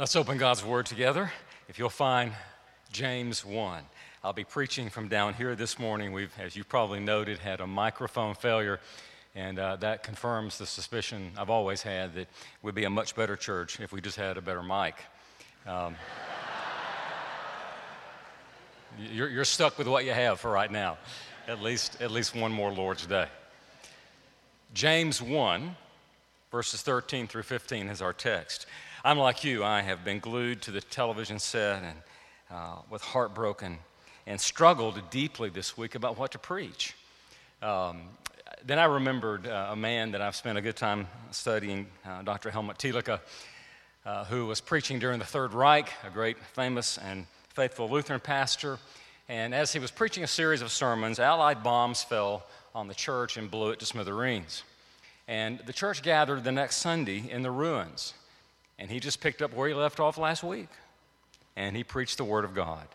Let's open God's Word together. If you'll find James 1. I'll be preaching from down here this morning. We've, as you probably noted, had a microphone failure, and uh, that confirms the suspicion I've always had that we'd be a much better church if we just had a better mic. Um, you're, you're stuck with what you have for right now, at least, at least one more Lord's Day. James 1, verses 13 through 15 is our text. I'm like you, I have been glued to the television set and uh, with heartbroken and struggled deeply this week about what to preach. Um, then I remembered uh, a man that I've spent a good time studying, uh, Dr. Helmut Thielicke, uh, who was preaching during the Third Reich, a great, famous, and faithful Lutheran pastor. And as he was preaching a series of sermons, Allied bombs fell on the church and blew it to smithereens. And the church gathered the next Sunday in the ruins. And he just picked up where he left off last week. And he preached the Word of God.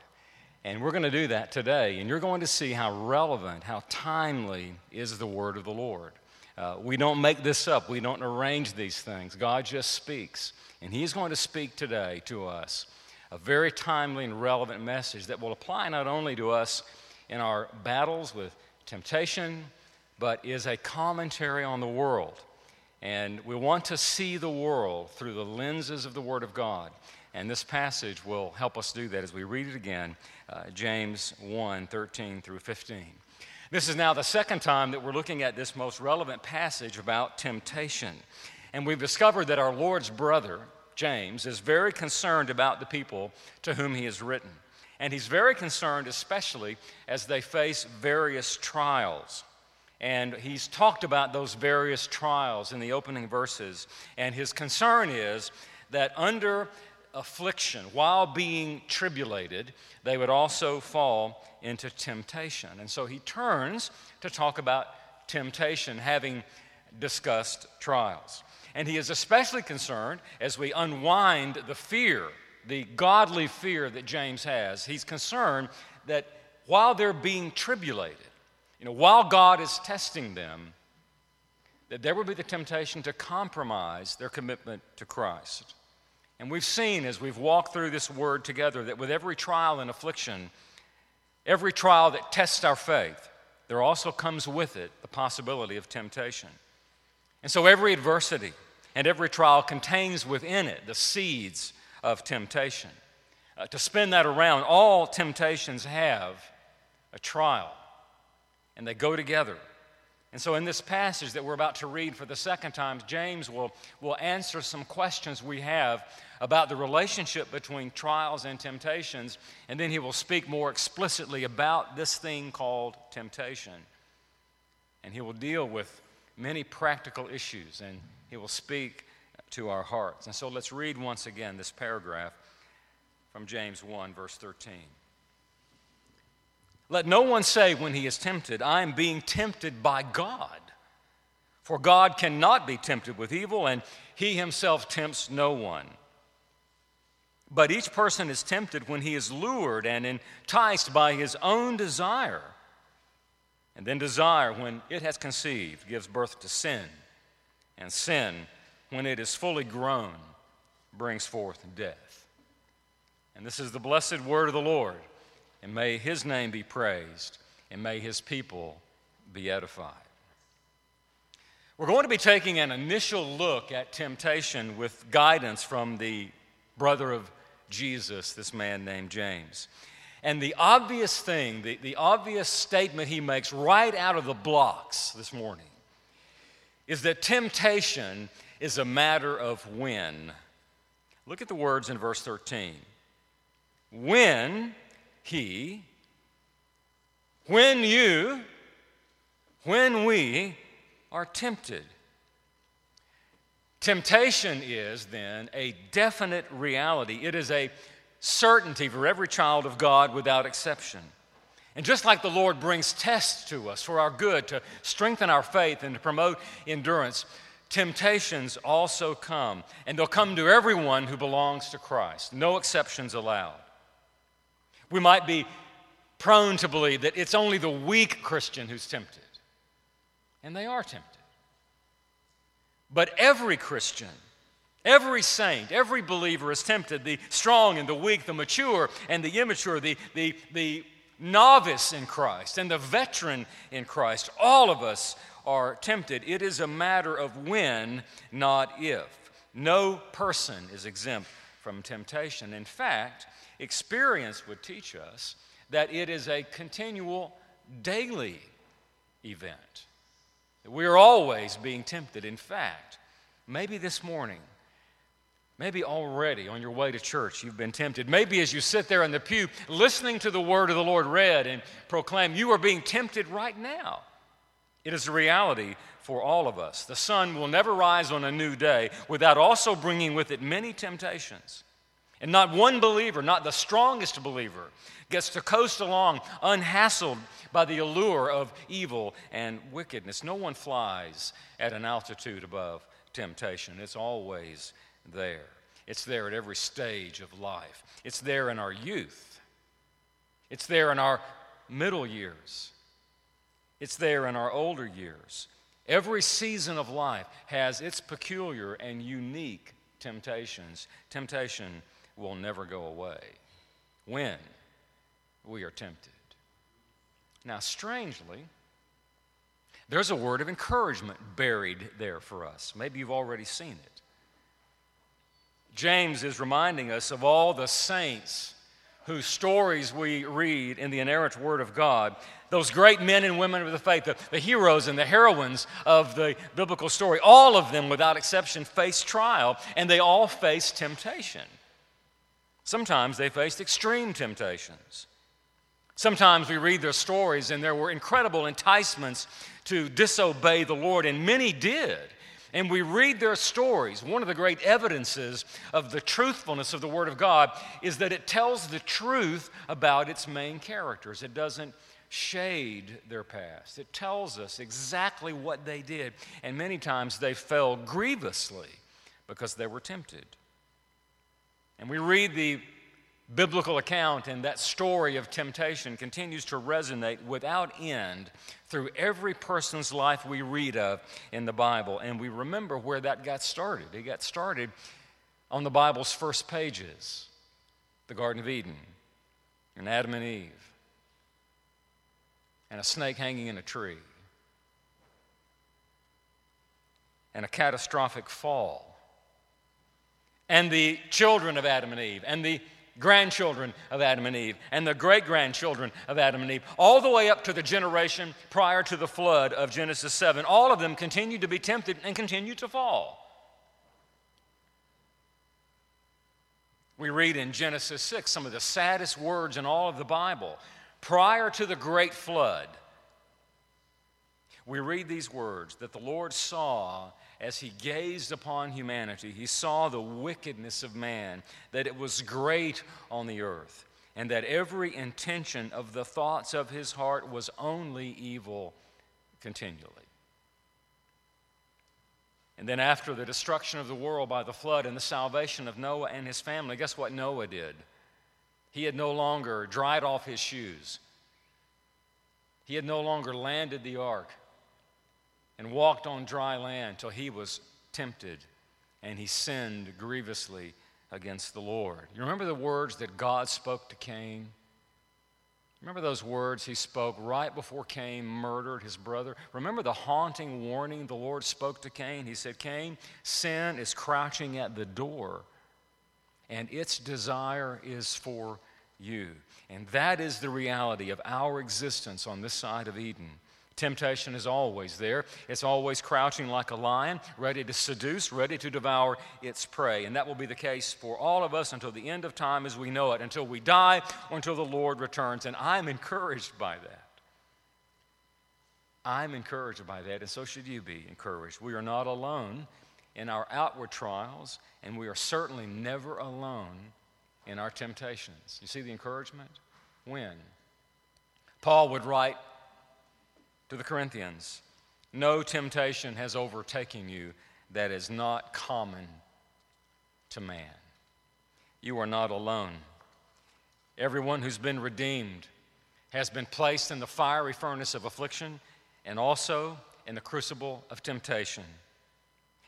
And we're going to do that today. And you're going to see how relevant, how timely is the Word of the Lord. Uh, we don't make this up, we don't arrange these things. God just speaks. And He's going to speak today to us a very timely and relevant message that will apply not only to us in our battles with temptation, but is a commentary on the world. And we want to see the world through the lenses of the Word of God. And this passage will help us do that as we read it again uh, James 1 13 through 15. This is now the second time that we're looking at this most relevant passage about temptation. And we've discovered that our Lord's brother, James, is very concerned about the people to whom he is written. And he's very concerned, especially as they face various trials. And he's talked about those various trials in the opening verses. And his concern is that under affliction, while being tribulated, they would also fall into temptation. And so he turns to talk about temptation, having discussed trials. And he is especially concerned as we unwind the fear, the godly fear that James has. He's concerned that while they're being tribulated, you know, while God is testing them, that there will be the temptation to compromise their commitment to Christ. And we've seen as we've walked through this word together that with every trial and affliction, every trial that tests our faith, there also comes with it the possibility of temptation. And so every adversity and every trial contains within it the seeds of temptation. Uh, to spin that around, all temptations have a trial and they go together. And so, in this passage that we're about to read for the second time, James will, will answer some questions we have about the relationship between trials and temptations, and then he will speak more explicitly about this thing called temptation. And he will deal with many practical issues, and he will speak to our hearts. And so, let's read once again this paragraph from James 1, verse 13. Let no one say when he is tempted, I am being tempted by God. For God cannot be tempted with evil, and he himself tempts no one. But each person is tempted when he is lured and enticed by his own desire. And then desire, when it has conceived, gives birth to sin. And sin, when it is fully grown, brings forth death. And this is the blessed word of the Lord. And may his name be praised, and may his people be edified. We're going to be taking an initial look at temptation with guidance from the brother of Jesus, this man named James. And the obvious thing, the, the obvious statement he makes right out of the blocks this morning is that temptation is a matter of when. Look at the words in verse 13. When he, when you, when we are tempted. Temptation is then a definite reality. It is a certainty for every child of God without exception. And just like the Lord brings tests to us for our good, to strengthen our faith and to promote endurance, temptations also come. And they'll come to everyone who belongs to Christ, no exceptions allowed. We might be prone to believe that it's only the weak Christian who's tempted. And they are tempted. But every Christian, Every saint, every believer is tempted the strong and the weak, the mature and the immature, the, the, the novice in Christ and the veteran in Christ. All of us are tempted. It is a matter of when, not if. No person is exempt from temptation. In fact, experience would teach us that it is a continual, daily event. We are always being tempted. In fact, maybe this morning, maybe already on your way to church, you've been tempted. Maybe as you sit there in the pew listening to the word of the Lord read and proclaimed, you are being tempted right now. It is a reality for all of us. The sun will never rise on a new day without also bringing with it many temptations. And not one believer, not the strongest believer, gets to coast along unhassled by the allure of evil and wickedness. No one flies at an altitude above temptation, it's always there. It's there at every stage of life. It's there in our youth. It's there in our middle years. It's there in our older years. Every season of life has its peculiar and unique temptations. Temptation will never go away when we are tempted. Now, strangely, there's a word of encouragement buried there for us. Maybe you've already seen it. James is reminding us of all the saints whose stories we read in the inerrant Word of God, those great men and women of the faith, the, the, heroes and the heroines of the biblical story, all of them, without exception, face trial and they all face temptation. Sometimes they faced extreme temptations. Sometimes we read their stories and there were incredible enticements to disobey the Lord, and many did and we read their stories, one of the great evidences of the truthfulness of the Word of God is that it tells the truth about its main characters. It doesn't shade their past, it tells us exactly what they did. And many times they fell grievously because they were tempted. And we read the biblical account and that story of temptation continues to resonate without end through every person's life we read of in the Bible. And we remember where that got started. It got started on the Bible's first pages the Garden of Eden, and Adam and Eve, and a snake hanging in a tree, and a catastrophic fall, and the children of Adam and Eve, and the grandchildren of Adam and Eve and the great grandchildren of Adam and Eve, all the way up to the generation prior to the flood of Genesis 7. All of them continued to be tempted and continued to fall. We read in Genesis 6 some of the saddest words in all of the Bible. Prior to the great flood, we read these words that the Lord saw as he gazed upon humanity, he saw the wickedness of man, that it was great on the earth, and that every intention of the thoughts of his heart was only evil continually. And then, after the destruction of the world by the flood and the salvation of Noah and his family, guess what Noah did? He had no longer dried off his shoes. He had no longer landed the ark and walked on dry land till he was tempted and he sinned grievously against the Lord. You remember the words that God spoke to Cain? Remember those words he spoke right before Cain murdered his brother? Remember the haunting warning the Lord spoke to Cain? He said, Cain, sin is crouching at the door, and its desire is for you. And that is the reality of our existence on this side of Eden. Temptation is always there. It's always crouching like a lion, ready to seduce, ready to devour its prey. And that will be the case for all of us until the end of time as we know it, until we die or until the Lord returns. And I'm encouraged by that. I'm encouraged by that, and so should you be encouraged. We are not alone in our outward trials, and we are certainly never alone in our temptations. You see the encouragement? When? Paul would write to the Corinthians No temptation has overtaken you that is not common to man. You are not alone. Everyone who's been redeemed has been placed in the fiery furnace of affliction and also in the crucible of temptation.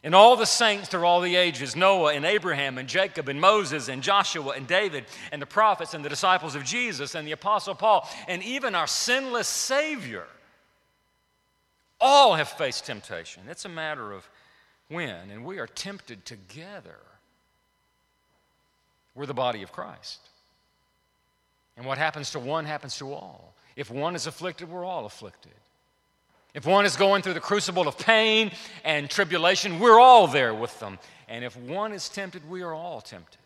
And all the saints through all the ages Noah and Abraham and Jacob and Moses and Joshua and David and the prophets and the disciples of Jesus and the Apostle Paul and even our sinless Savior all have faced temptation. It's a matter of when, and we are tempted together. We're the body of Christ. And what happens to one happens to all. If one is afflicted, we're all afflicted. If one is going through the crucible of pain and tribulation, we're all there with them. And if one is tempted, we are all tempted.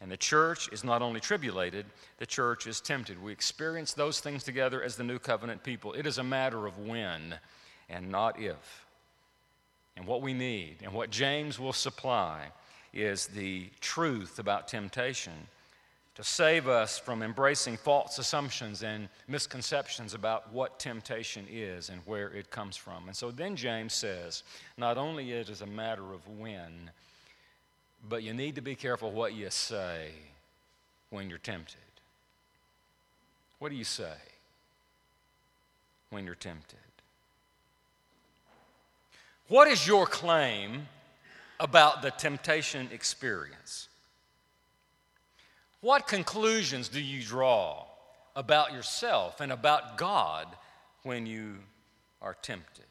And the church is not only tribulated, the church is tempted. We experience those things together as the new covenant people. It is a matter of when and not if. And what we need and what James will supply is the truth about temptation to save us from embracing false assumptions and misconceptions about what temptation is and where it comes from. And so then James says, not only it is a matter of when, but you need to be careful what you say when you're tempted. What do you say when you're tempted? What is your claim about the temptation experience? What conclusions do you draw about yourself and about God when you are tempted?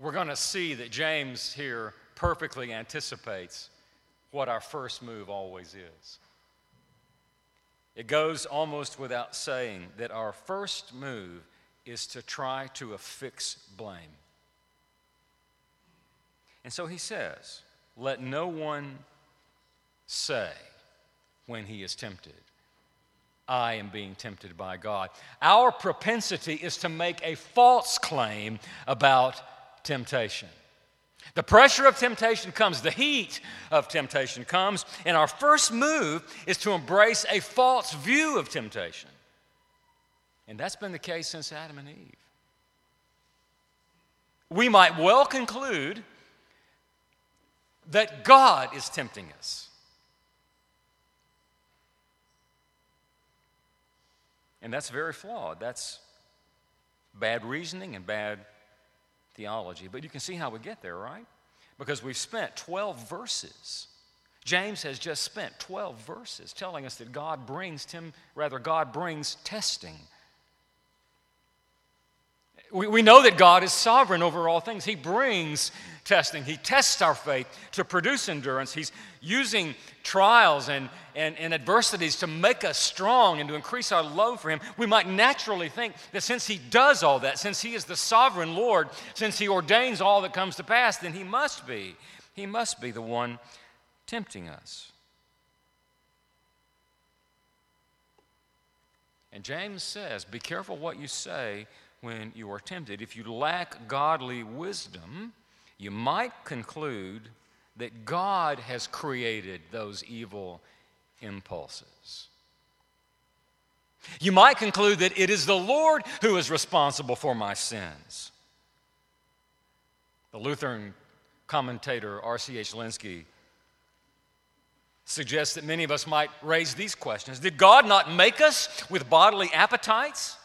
We're going to see that James here perfectly anticipates what our first move always is. It goes almost without saying that our first move is to try to affix blame. And so he says, let no one say when he is tempted, I am being tempted by God. Our propensity is to make a false claim about temptation. The pressure of temptation comes, the heat of temptation comes, and our first move is to embrace a false view of temptation. And that's been the case since Adam and Eve. We might well conclude that God is tempting us. And that's very flawed. That's bad reasoning and bad theology. But you can see how we get there, right? Because we've spent 12 verses. James has just spent 12 verses telling us that God brings him, rather, God brings testing we, we know that God is sovereign over all things. He brings testing, He tests our faith to produce endurance. He's using trials and, and, and adversities to make us strong and to increase our love for Him. We might naturally think that since He does all that, since He is the sovereign Lord, since He ordains all that comes to pass, then He must be. He must be the one tempting us. And James says, Be careful what you say when you are tempted. If you lack godly wisdom, you might conclude that God has created those evil impulses. You might conclude that it is the Lord who is responsible for my sins. The Lutheran commentator R.C.H. Lenski suggests that many of us might raise these questions Did God not make us with bodily appetites?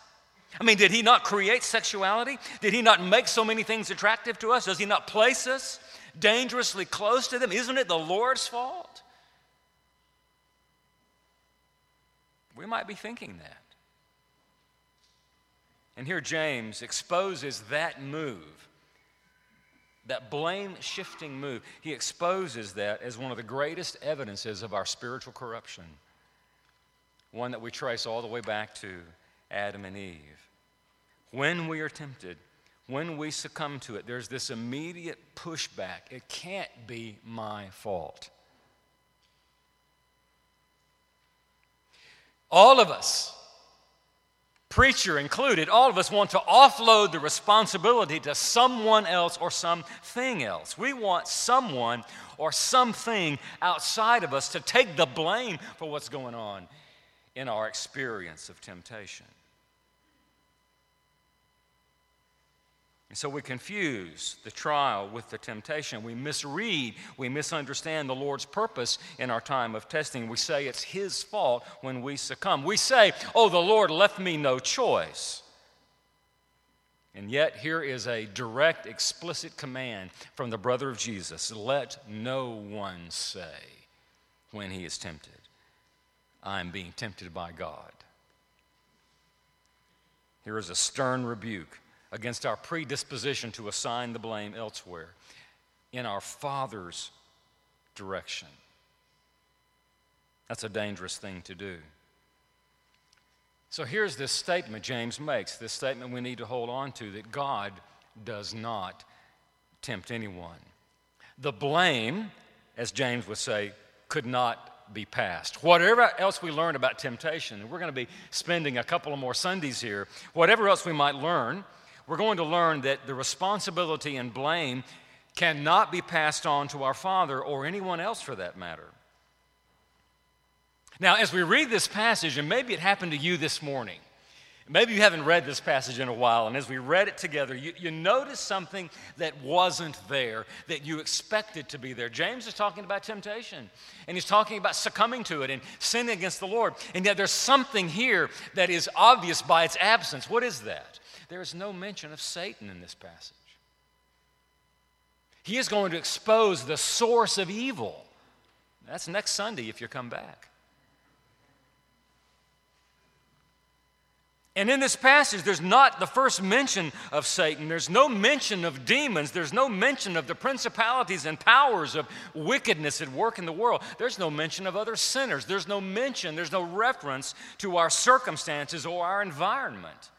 I mean, did he not create sexuality? Did he not make so many things attractive to us? Does he not place us dangerously close to them? Isn't it the Lord's fault? We might be thinking that. And here James exposes that move, that blame shifting move. He exposes that as one of the greatest evidences of our spiritual corruption, one that we trace all the way back to Adam and Eve when we are tempted, when we succumb to it, there's this immediate pushback. It can't be my fault. All of us, preacher included, all of us want to offload the responsibility to someone else or something else. We want someone or something outside of us to take the blame for what's going on in our experience of temptation. And so we confuse the trial with the temptation. We misread, we misunderstand the Lord's purpose in our time of testing. We say it's His fault when we succumb. We say, Oh, the Lord left me no choice. And yet, here is a direct, explicit command from the brother of Jesus let no one say when he is tempted, I am being tempted by God. Here is a stern rebuke against our predisposition to assign the blame elsewhere in our Father's direction. That's a dangerous thing to do. So here's this statement James makes, this statement we need to hold on to that God does not tempt anyone. The blame, as James would say, could not be passed. Whatever else we learn about temptation, we're going to be spending a couple of more Sundays here, whatever else we might learn, we're going to learn that the responsibility and blame cannot be passed on to our Father or anyone else for that matter. Now, as we read this passage, and maybe it happened to you this morning, maybe you haven't read this passage in a while, and as we read it together, you, you notice something that wasn't there that you expected to be there. James is talking about temptation, and he's talking about succumbing to it and sinning against the Lord. And yet, there's something here that is obvious by its absence. What is that? There is no mention of Satan in this passage. He is going to expose the source of evil. That's next Sunday if you come back. And in this passage, there's not the first mention of Satan. There's no mention of demons. There's no mention of the principalities and powers of wickedness at work in the world. There's no mention of other sinners. There's no mention, there's no reference to our circumstances or our environment.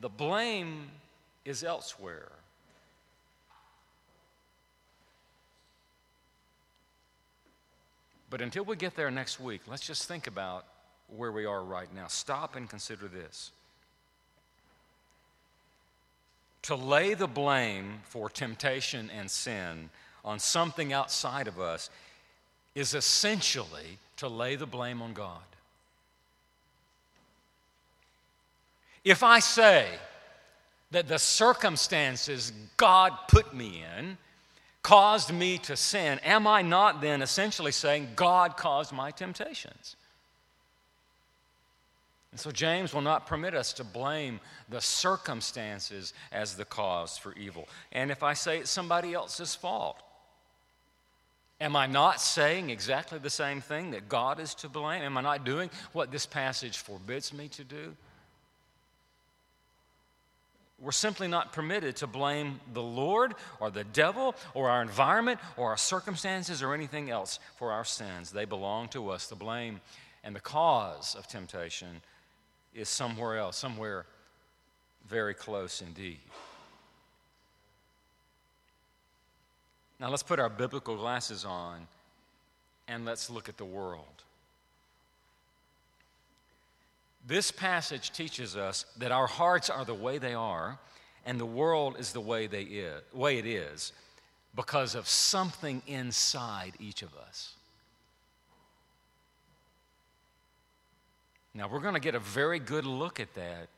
The blame is elsewhere. But until we get there next week, let's just think about where we are right now. Stop and consider this. To lay the blame for temptation and sin on something outside of us is essentially to lay the blame on God. If I say that the circumstances God put me in caused me to sin, am I not then essentially saying God caused my temptations? And so James will not permit us to blame the circumstances as the cause for evil. And if I say it's somebody else's fault, am I not saying exactly the same thing that God is to blame? Am I not doing what this passage forbids me to do? We're simply not permitted to blame the Lord or the devil or our environment or our circumstances or anything else for our sins. They belong to us. The blame and the cause of temptation is somewhere else, somewhere very close indeed. Now let's put our biblical glasses on and let's look at the world. This passage teaches us that our hearts are the way they are and the world is the way, they is, way it is because of something inside each of us. Now, we're going to get a very good look at that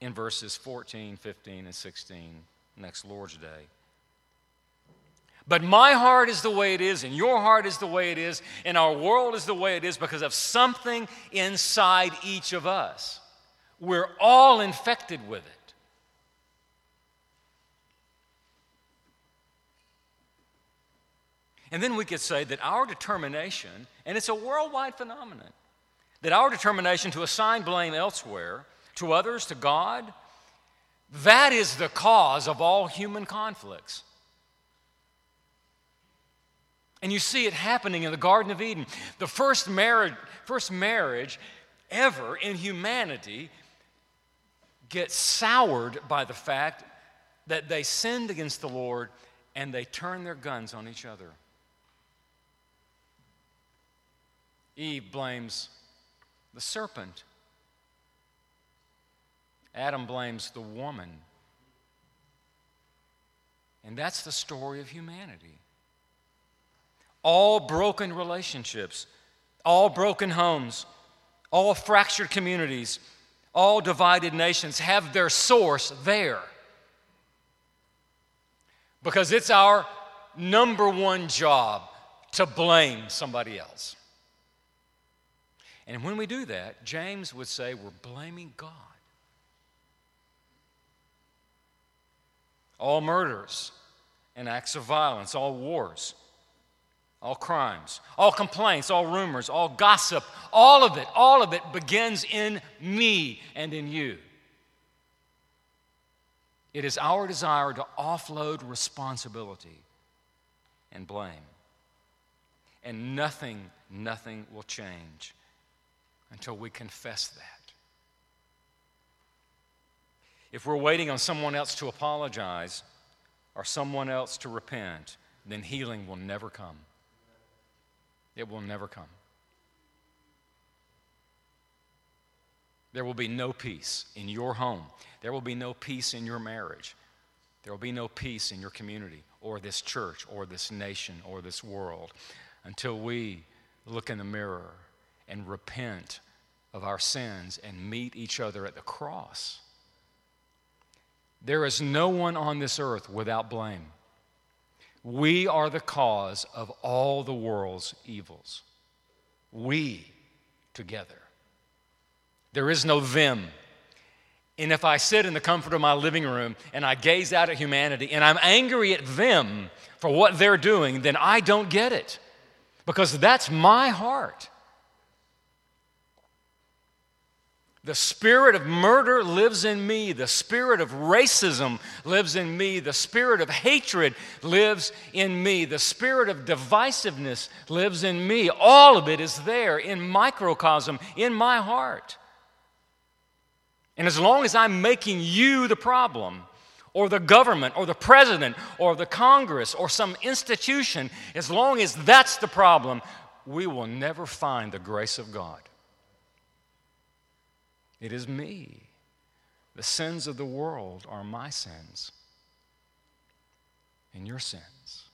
in verses 14, 15, and 16 next Lord's Day. But my heart is the way it is, and your heart is the way it is, and our world is the way it is because of something inside each of us. We're all infected with it. And then we could say that our determination, and it's a worldwide phenomenon, that our determination to assign blame elsewhere, to others, to God, that is the cause of all human conflicts. And you see it happening in the Garden of Eden. The first marriage, first marriage ever in humanity gets soured by the fact that they sinned against the Lord and they turned their guns on each other. Eve blames the serpent. Adam blames the woman. And that's the story of humanity. All broken relationships, all broken homes, all fractured communities, all divided nations have their source there. Because it's our number one job to blame somebody else. And when we do that, James would say we're blaming God. all murders and acts of violence, all wars, all crimes, all complaints, all rumors, all gossip, all of it, all of it begins in me and in you. It is our desire to offload responsibility and blame. And nothing, nothing will change until we confess that. If we're waiting on someone else to apologize or someone else to repent, then healing will never come. It will never come. There will be no peace in your home. There will be no peace in your marriage. There will be no peace in your community or this church or this nation or this world until we look in the mirror and repent of our sins and meet each other at the cross. There is no one on this earth without blame. We are the cause of all the world's evils. We together. There is no them. And if I sit in the comfort of my living room and I gaze out at humanity and I'm angry at them for what they're doing, then I don't get it because that's my heart. The spirit of murder lives in me. The spirit of racism lives in me. The spirit of hatred lives in me. The spirit of divisiveness lives in me. All of it is there in microcosm in my heart. And as long as I'm making you the problem, or the government, or the president, or the Congress, or some institution, as long as that's the problem, we will never find the grace of God. It is me. The sins of the world are my sins and your sins.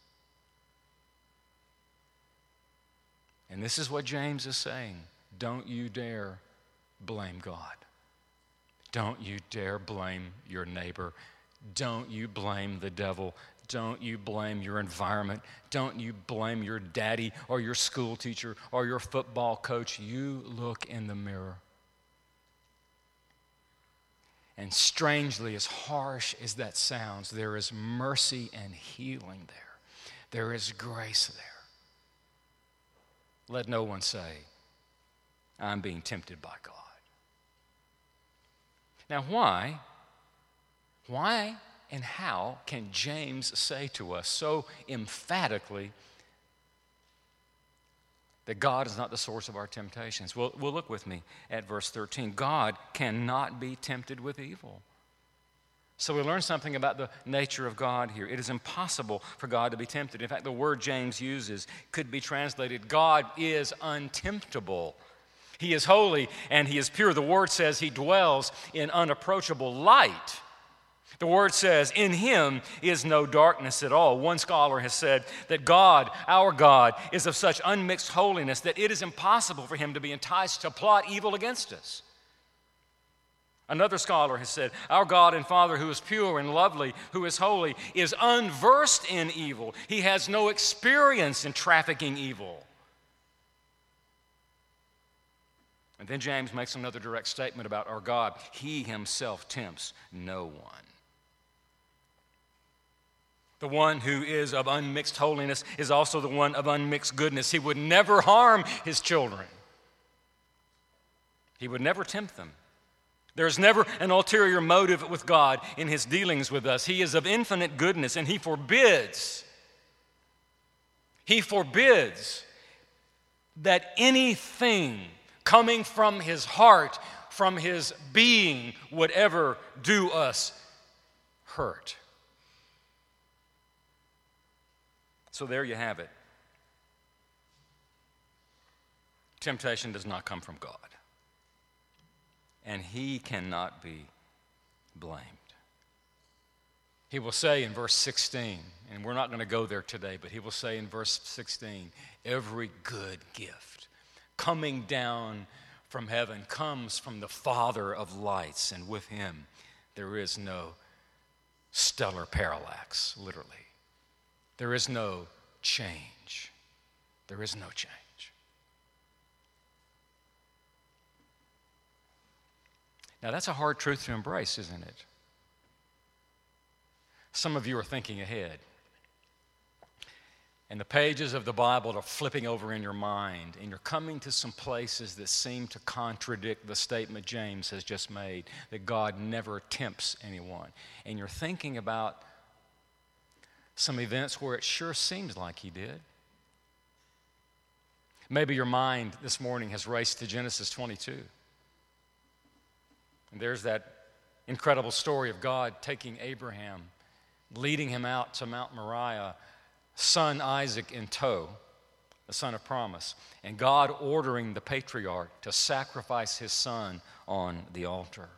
And this is what James is saying. Don't you dare blame God. Don't you dare blame your neighbor. Don't you blame the devil. Don't you blame your environment. Don't you blame your daddy or your school teacher or your football coach. You look in the mirror. And strangely, as harsh as that sounds, there is mercy and healing there. There is grace there. Let no one say, I'm being tempted by God. Now, why? Why and how can James say to us so emphatically that God is not the source of our temptations. Well, well, look with me at verse 13. God cannot be tempted with evil. So we learn something about the nature of God here. It is impossible for God to be tempted. In fact, the word James uses could be translated God is untemptable. He is holy and he is pure. The word says he dwells in unapproachable light. The word says, In him is no darkness at all. One scholar has said that God, our God, is of such unmixed holiness that it is impossible for him to be enticed to plot evil against us. Another scholar has said, Our God and Father, who is pure and lovely, who is holy, is unversed in evil. He has no experience in trafficking evil. And then James makes another direct statement about our God. He himself tempts no one. The one who is of unmixed holiness is also the one of unmixed goodness. He would never harm his children, he would never tempt them. There's never an ulterior motive with God in his dealings with us. He is of infinite goodness and he forbids, he forbids that anything coming from his heart, from his being, would ever do us hurt. So there you have it. Temptation does not come from God, and he cannot be blamed. He will say in verse 16, and we're not going to go there today, but he will say in verse 16, every good gift coming down from heaven comes from the Father of lights, and with him there is no stellar parallax, literally. There is no change. There is no change. Now, that's a hard truth to embrace, isn't it? Some of you are thinking ahead. And the pages of the Bible are flipping over in your mind, and you're coming to some places that seem to contradict the statement James has just made that God never tempts anyone. And you're thinking about some events where it sure seems like He did. Maybe your mind this morning has raced to Genesis 22. And there's that incredible story of God taking Abraham, leading him out to Mount Moriah son Isaac in tow, the son of promise, and God ordering the patriarch to sacrifice his son on the altar.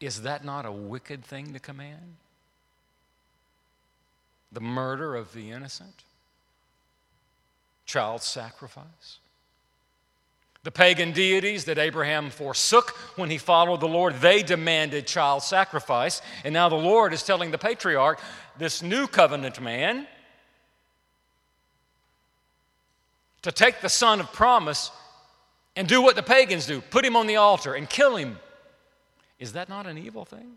Is that not a wicked thing to command? The murder of the innocent? Child sacrifice? The pagan deities that Abraham forsook when he followed the Lord, they demanded child sacrifice. And now the Lord is telling the patriarch, this new covenant man, to take the son of promise and do what the pagans do put him on the altar and kill him. Is that not an evil thing?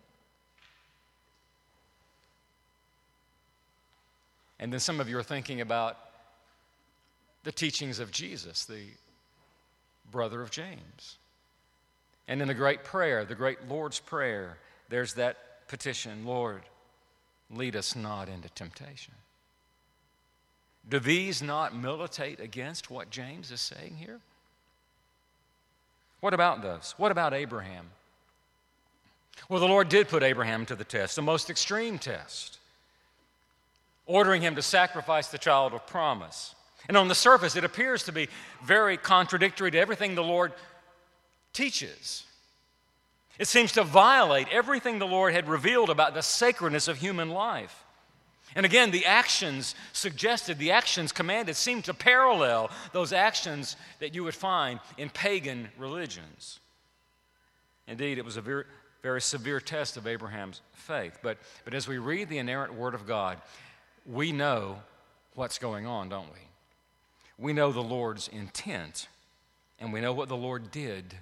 And then some of you are thinking about the teachings of Jesus, the brother of James. And in the great prayer, the great Lord's Prayer, there's that petition Lord, lead us not into temptation. Do these not militate against what James is saying here? What about those? What about Abraham? Well, the Lord did put Abraham to the test, the most extreme test, ordering him to sacrifice the child of promise. And on the surface, it appears to be very contradictory to everything the Lord teaches. It seems to violate everything the Lord had revealed about the sacredness of human life. And again, the actions suggested, the actions commanded, seem to parallel those actions that you would find in pagan religions. Indeed, it was a very, very severe test of Abraham's faith. But, but as we read the inerrant Word of God, we know what's going on, don't we? We know the Lord's intent, and we know what the Lord did.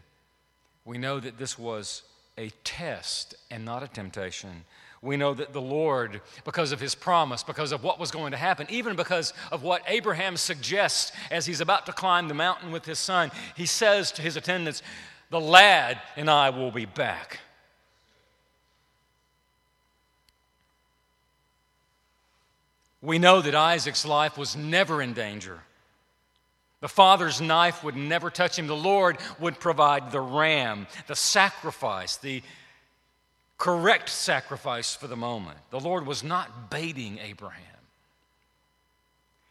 We know that this was a test and not a temptation we know that the Lord, because of his promise, because of what was going to happen, even because of what Abraham suggests as he's about to climb the mountain with his son, he says to his attendants, The lad and I will be back. We know that Isaac's life was never in danger. The father's knife would never touch him. The Lord would provide the ram, the sacrifice, the correct sacrifice for the moment. The Lord was not baiting Abraham.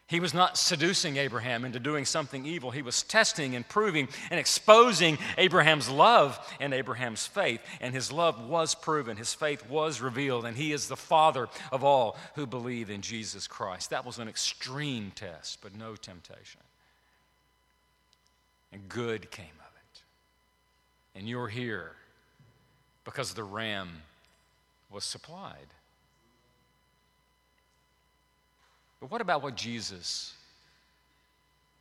He was not seducing Abraham into doing something evil. He was testing and proving and exposing Abraham's love and Abraham's faith. And his love was proven, his faith was revealed, and he is the father of all who believe in Jesus Christ. That was an extreme test, but no temptation. And good came of it. And you're here because the ram was supplied. But what about what Jesus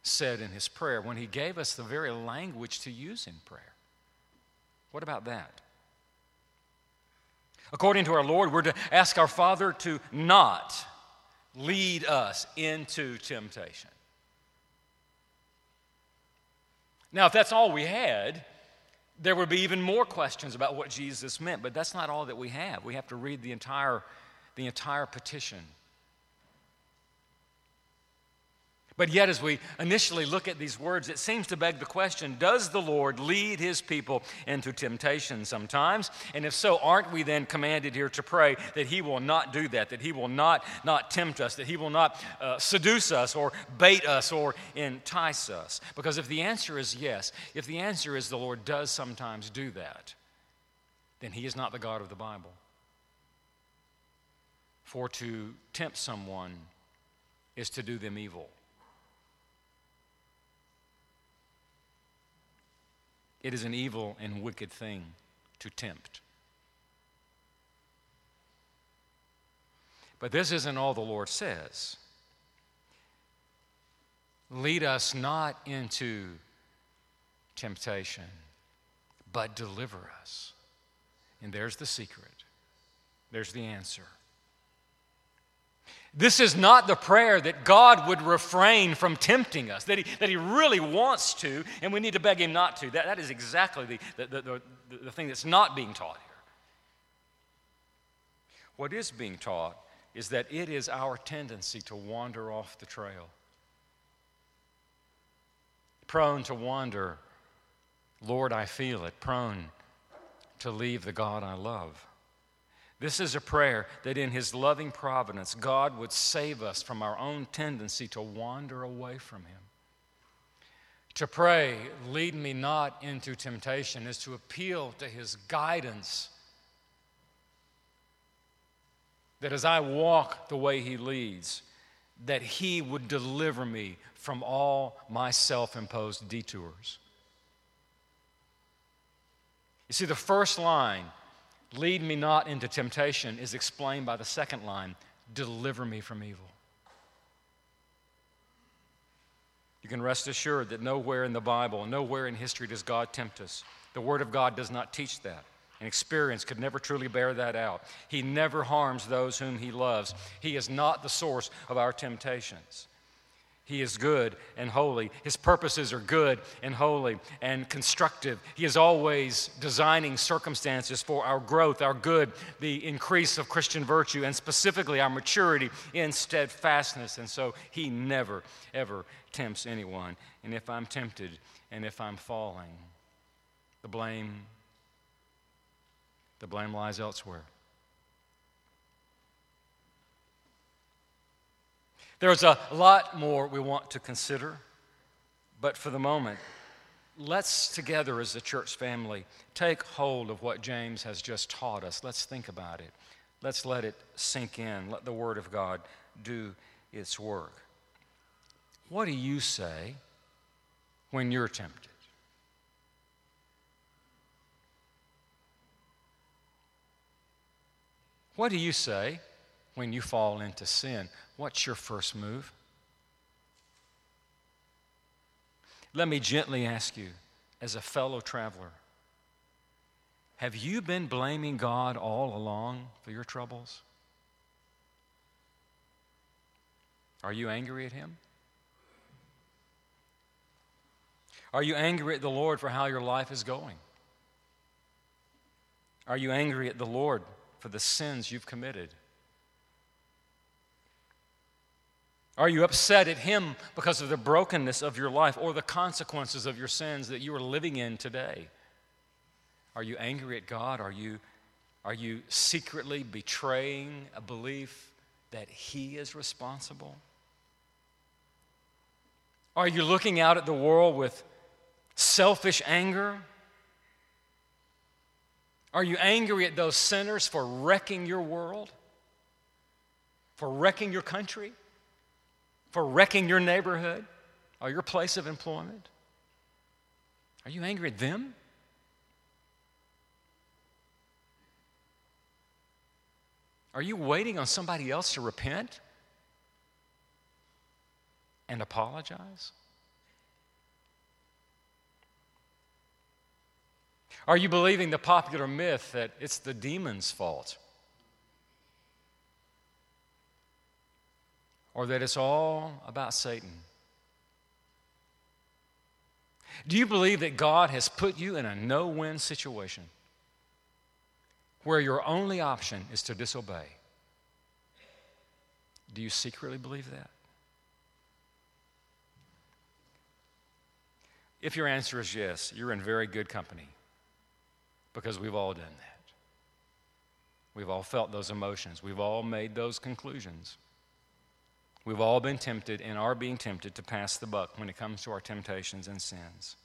said in his prayer when he gave us the very language to use in prayer? What about that? According to our Lord, we're to ask our Father to not lead us into temptation. Now, if that's all we had, there would be even more questions about what Jesus meant, but that's not all that we have. We have to read the entire, the entire petition. But yet, as we initially look at these words, it seems to beg the question Does the Lord lead his people into temptation sometimes? And if so, aren't we then commanded here to pray that he will not do that, that he will not, not tempt us, that he will not uh, seduce us or bait us or entice us? Because if the answer is yes, if the answer is the Lord does sometimes do that, then he is not the God of the Bible. For to tempt someone is to do them evil. It is an evil and wicked thing to tempt. But this isn't all the Lord says. Lead us not into temptation, but deliver us. And there's the secret. There's the answer. This is not the prayer that God would refrain from tempting us, that He, that he really wants to, and we need to beg Him not to. That, that is exactly the, the, the, the, thing that's not being taught here. What is being taught is that it is our tendency to wander off the trail, prone to wander. Lord, I feel it, prone to leave the God I love. This is a prayer that in His loving providence, God would save us from our own tendency to wander away from Him. To pray, lead me not into temptation, is to appeal to His guidance. That as I walk the way He leads, that He would deliver me from all my self imposed detours. You see, the first line lead me not into temptation, is explained by the second line deliver me from evil. You can rest assured that nowhere in the Bible, nowhere in history does God tempt us. The Word of God does not teach that. And experience could never truly bear that out. He never harms those whom He loves. He is not the source of our temptations. He is good and holy. His purposes are good and holy and constructive. He is always designing circumstances for our growth, our good, the increase of Christian virtue, and specifically our maturity in steadfastness. And so he never, ever tempts anyone. And if I'm tempted and if I'm falling, the blame, the blame lies elsewhere. There's a lot more we want to consider, but for the moment, let's together as a church family take hold of what James has just taught us. Let's think about it. Let's let it sink in. Let the Word of God do its work. What do you say when you're tempted? What do you say when you fall into sin? What's your first move? Let me gently ask you, as a fellow traveler, have you been blaming God all along for your troubles? Are you angry at Him? Are you angry at the Lord for how your life is going? Are you angry at the Lord for the sins you've committed? Are you upset at Him because of the brokenness of your life or the consequences of your sins that you are living in today? Are you angry at God? Are you, are you secretly betraying a belief that He is responsible? Are you looking out at the world with selfish anger? Are you angry at those sinners for wrecking your world? For wrecking your country? For wrecking your neighborhood or your place of employment? Are you angry at them? Are you waiting on somebody else to repent and apologize? Are you believing the popular myth that it's the demon's fault? Or that it's all about Satan? Do you believe that God has put you in a no win situation where your only option is to disobey? Do you secretly believe that? If your answer is yes, you're in very good company because we've all done that. We've all felt those emotions, we've all made those conclusions. We've all been tempted and are being tempted to pass the buck when it comes to our temptations and sins.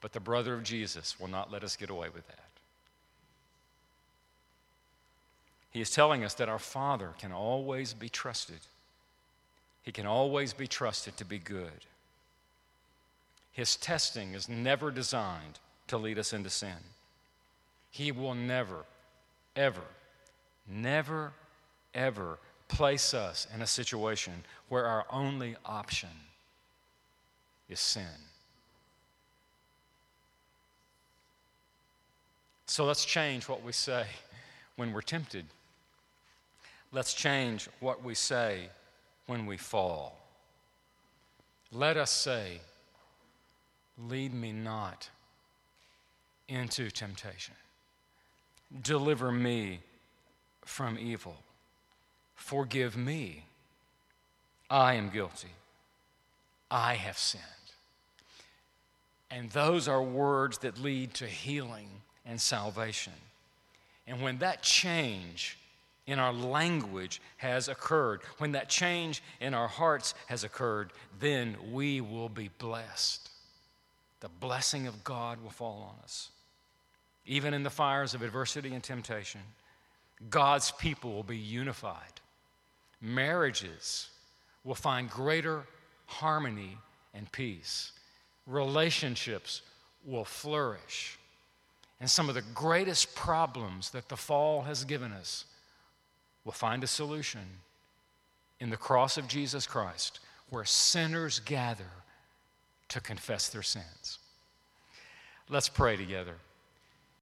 But the brother of Jesus will not let us get away with that. He is telling us that our Father can always be trusted. He can always be trusted to be good. His testing is never designed to lead us into sin. He will never, ever, never, ever place us in a situation where our only option is sin. So let's change what we say when we're tempted Let's change what we say when we fall. Let us say, Lead me not into temptation. Deliver me from evil. Forgive me. I am guilty. I have sinned. And those are words that lead to healing and salvation. And when that change in our language has occurred, when that change in our hearts has occurred, then we will be blessed. The blessing of God will fall on us. Even in the fires of adversity and temptation, God's people will be unified. Marriages will find greater harmony and peace. Relationships will flourish. And some of the greatest problems that the fall has given us will find a solution in the cross of Jesus Christ, where sinners gather to confess their sins. Let's pray together.